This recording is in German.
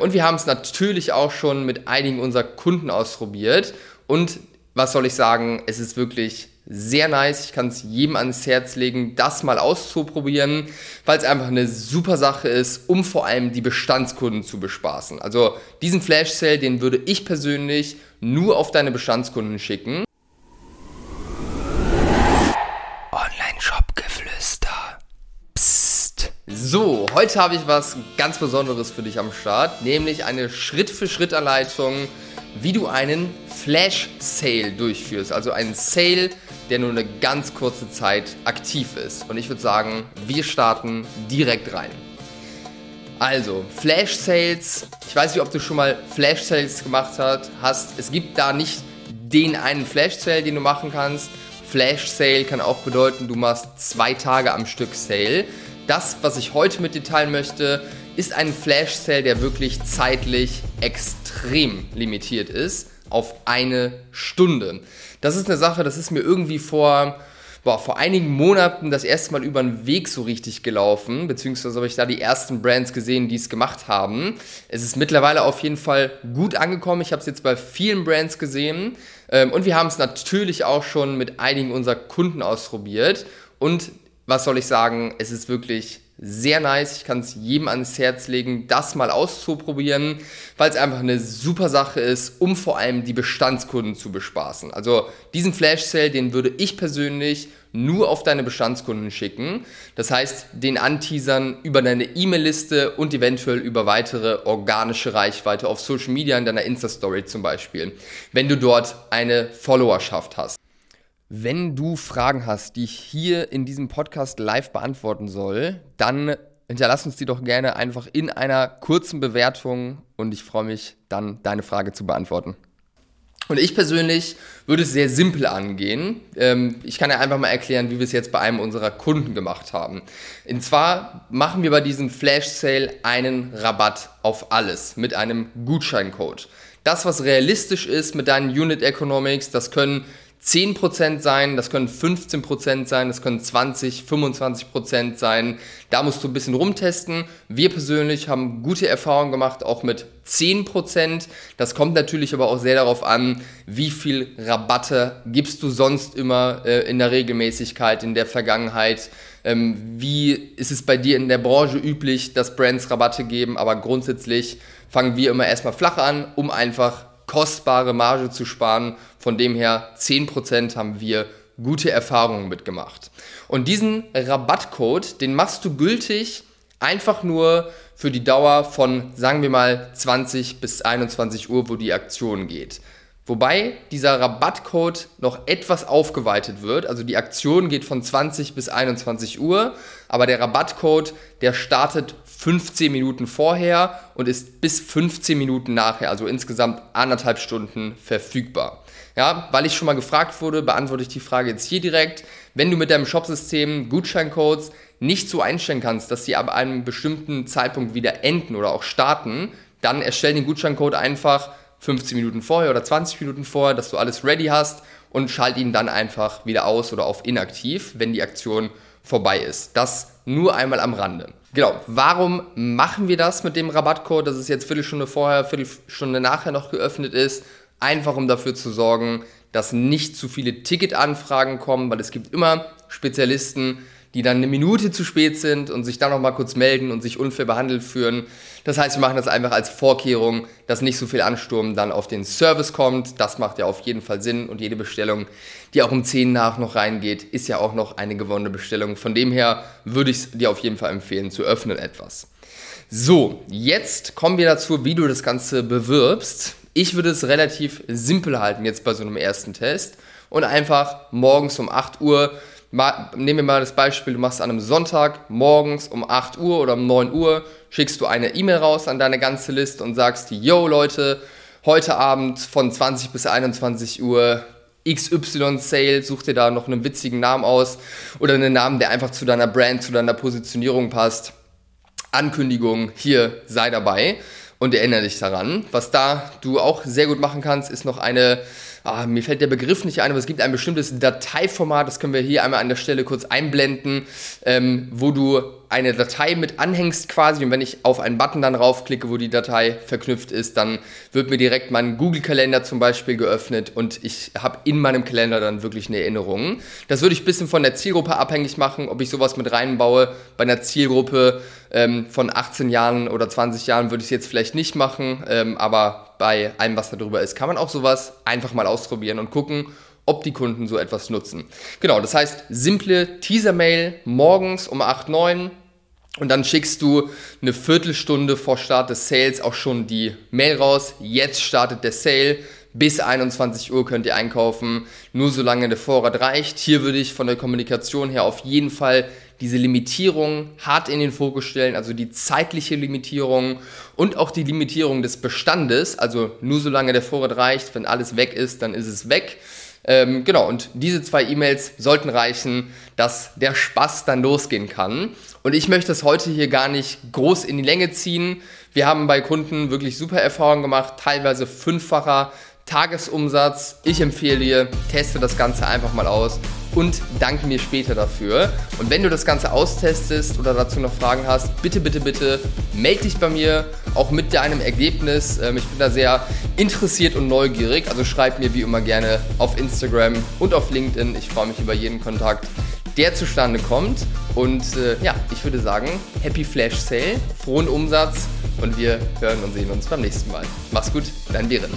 Und wir haben es natürlich auch schon mit einigen unserer Kunden ausprobiert. Und was soll ich sagen, es ist wirklich sehr nice. Ich kann es jedem ans Herz legen, das mal auszuprobieren, weil es einfach eine super Sache ist, um vor allem die Bestandskunden zu bespaßen. Also diesen Flash Sale, den würde ich persönlich nur auf deine Bestandskunden schicken. So, heute habe ich was ganz Besonderes für dich am Start, nämlich eine Schritt-für-Schritt-Anleitung, wie du einen Flash Sale durchführst. Also einen Sale, der nur eine ganz kurze Zeit aktiv ist. Und ich würde sagen, wir starten direkt rein. Also, Flash Sales. Ich weiß nicht, ob du schon mal Flash Sales gemacht hast. Es gibt da nicht den einen Flash Sale, den du machen kannst. Flash Sale kann auch bedeuten, du machst zwei Tage am Stück Sale. Das, was ich heute mit dir teilen möchte, ist ein Flash Sale, der wirklich zeitlich extrem limitiert ist auf eine Stunde. Das ist eine Sache, das ist mir irgendwie vor, boah, vor einigen Monaten das erste Mal über den Weg so richtig gelaufen, beziehungsweise habe ich da die ersten Brands gesehen, die es gemacht haben. Es ist mittlerweile auf jeden Fall gut angekommen. Ich habe es jetzt bei vielen Brands gesehen ähm, und wir haben es natürlich auch schon mit einigen unserer Kunden ausprobiert. Und was soll ich sagen, es ist wirklich sehr nice. Ich kann es jedem ans Herz legen, das mal auszuprobieren, weil es einfach eine super Sache ist, um vor allem die Bestandskunden zu bespaßen. Also diesen Flash Sale, den würde ich persönlich nur auf deine Bestandskunden schicken. Das heißt, den anteasern über deine E-Mail-Liste und eventuell über weitere organische Reichweite auf Social Media in deiner Insta-Story zum Beispiel, wenn du dort eine Followerschaft hast. Wenn du Fragen hast, die ich hier in diesem Podcast live beantworten soll, dann hinterlass uns die doch gerne einfach in einer kurzen Bewertung und ich freue mich dann, deine Frage zu beantworten. Und ich persönlich würde es sehr simpel angehen. Ähm, ich kann ja einfach mal erklären, wie wir es jetzt bei einem unserer Kunden gemacht haben. Und zwar machen wir bei diesem Flash Sale einen Rabatt auf alles mit einem Gutscheincode. Das, was realistisch ist mit deinen Unit Economics, das können 10% sein, das können 15% sein, das können 20, 25% sein. Da musst du ein bisschen rumtesten. Wir persönlich haben gute Erfahrungen gemacht, auch mit 10%. Das kommt natürlich aber auch sehr darauf an, wie viel Rabatte gibst du sonst immer äh, in der Regelmäßigkeit, in der Vergangenheit. Ähm, wie ist es bei dir in der Branche üblich, dass Brands Rabatte geben? Aber grundsätzlich fangen wir immer erstmal flach an, um einfach kostbare Marge zu sparen. Von dem her 10% haben wir gute Erfahrungen mitgemacht. Und diesen Rabattcode, den machst du gültig einfach nur für die Dauer von, sagen wir mal, 20 bis 21 Uhr, wo die Aktion geht. Wobei dieser Rabattcode noch etwas aufgeweitet wird. Also die Aktion geht von 20 bis 21 Uhr, aber der Rabattcode, der startet 15 Minuten vorher und ist bis 15 Minuten nachher, also insgesamt anderthalb Stunden verfügbar. Ja, weil ich schon mal gefragt wurde, beantworte ich die Frage jetzt hier direkt. Wenn du mit deinem Shopsystem Gutscheincodes nicht so einstellen kannst, dass sie ab einem bestimmten Zeitpunkt wieder enden oder auch starten, dann erstell den Gutscheincode einfach 15 Minuten vorher oder 20 Minuten vorher, dass du alles ready hast und schalt ihn dann einfach wieder aus oder auf inaktiv, wenn die Aktion vorbei ist. Das nur einmal am Rande. Genau, warum machen wir das mit dem Rabattcode, dass es jetzt Viertelstunde vorher, Viertelstunde nachher noch geöffnet ist? Einfach um dafür zu sorgen, dass nicht zu viele Ticketanfragen kommen, weil es gibt immer Spezialisten, die dann eine Minute zu spät sind und sich dann noch mal kurz melden und sich unfair behandelt führen. Das heißt, wir machen das einfach als Vorkehrung, dass nicht so viel Ansturm dann auf den Service kommt. Das macht ja auf jeden Fall Sinn und jede Bestellung, die auch um 10 nach noch reingeht, ist ja auch noch eine gewonnene Bestellung. Von dem her würde ich es dir auf jeden Fall empfehlen, zu öffnen etwas. So, jetzt kommen wir dazu, wie du das Ganze bewirbst. Ich würde es relativ simpel halten jetzt bei so einem ersten Test und einfach morgens um 8 Uhr nehmen wir mal das Beispiel, du machst an einem Sonntag morgens um 8 Uhr oder um 9 Uhr, schickst du eine E-Mail raus an deine ganze Liste und sagst, yo Leute, heute Abend von 20 bis 21 Uhr XY Sale, such dir da noch einen witzigen Namen aus oder einen Namen, der einfach zu deiner Brand, zu deiner Positionierung passt. Ankündigung, hier sei dabei und erinnere dich daran. Was da du auch sehr gut machen kannst, ist noch eine ah, mir fällt der Begriff nicht ein, aber es gibt ein bestimmtes Dateiformat, das können wir hier einmal an der Stelle kurz einblenden, ähm, wo du eine Datei mit anhängst quasi und wenn ich auf einen Button dann raufklicke, wo die Datei verknüpft ist, dann wird mir direkt mein Google-Kalender zum Beispiel geöffnet und ich habe in meinem Kalender dann wirklich eine Erinnerung. Das würde ich ein bisschen von der Zielgruppe abhängig machen, ob ich sowas mit reinbaue. Bei einer Zielgruppe ähm, von 18 Jahren oder 20 Jahren würde ich es jetzt vielleicht nicht machen, ähm, aber bei allem, was da drüber ist, kann man auch sowas einfach mal ausprobieren und gucken, ob die Kunden so etwas nutzen. Genau, das heißt, simple Teaser-Mail morgens um 8, 9 und dann schickst du eine Viertelstunde vor Start des Sales auch schon die Mail raus. Jetzt startet der Sale. Bis 21 Uhr könnt ihr einkaufen. Nur solange der Vorrat reicht. Hier würde ich von der Kommunikation her auf jeden Fall diese Limitierung hart in den Fokus stellen, also die zeitliche Limitierung und auch die Limitierung des Bestandes, also nur solange der Vorrat reicht, wenn alles weg ist, dann ist es weg. Ähm, genau, und diese zwei E-Mails sollten reichen, dass der Spaß dann losgehen kann. Und ich möchte es heute hier gar nicht groß in die Länge ziehen. Wir haben bei Kunden wirklich super Erfahrungen gemacht, teilweise fünffacher Tagesumsatz. Ich empfehle dir, teste das Ganze einfach mal aus und danke mir später dafür. Und wenn du das Ganze austestest oder dazu noch Fragen hast, bitte, bitte, bitte melde dich bei mir, auch mit deinem Ergebnis. Ähm, ich bin da sehr interessiert und neugierig, also schreib mir wie immer gerne auf Instagram und auf LinkedIn. Ich freue mich über jeden Kontakt der zustande kommt. Und äh, ja, ich würde sagen, Happy Flash Sale, frohen Umsatz und wir hören und sehen uns beim nächsten Mal. Mach's gut, dein Behrend.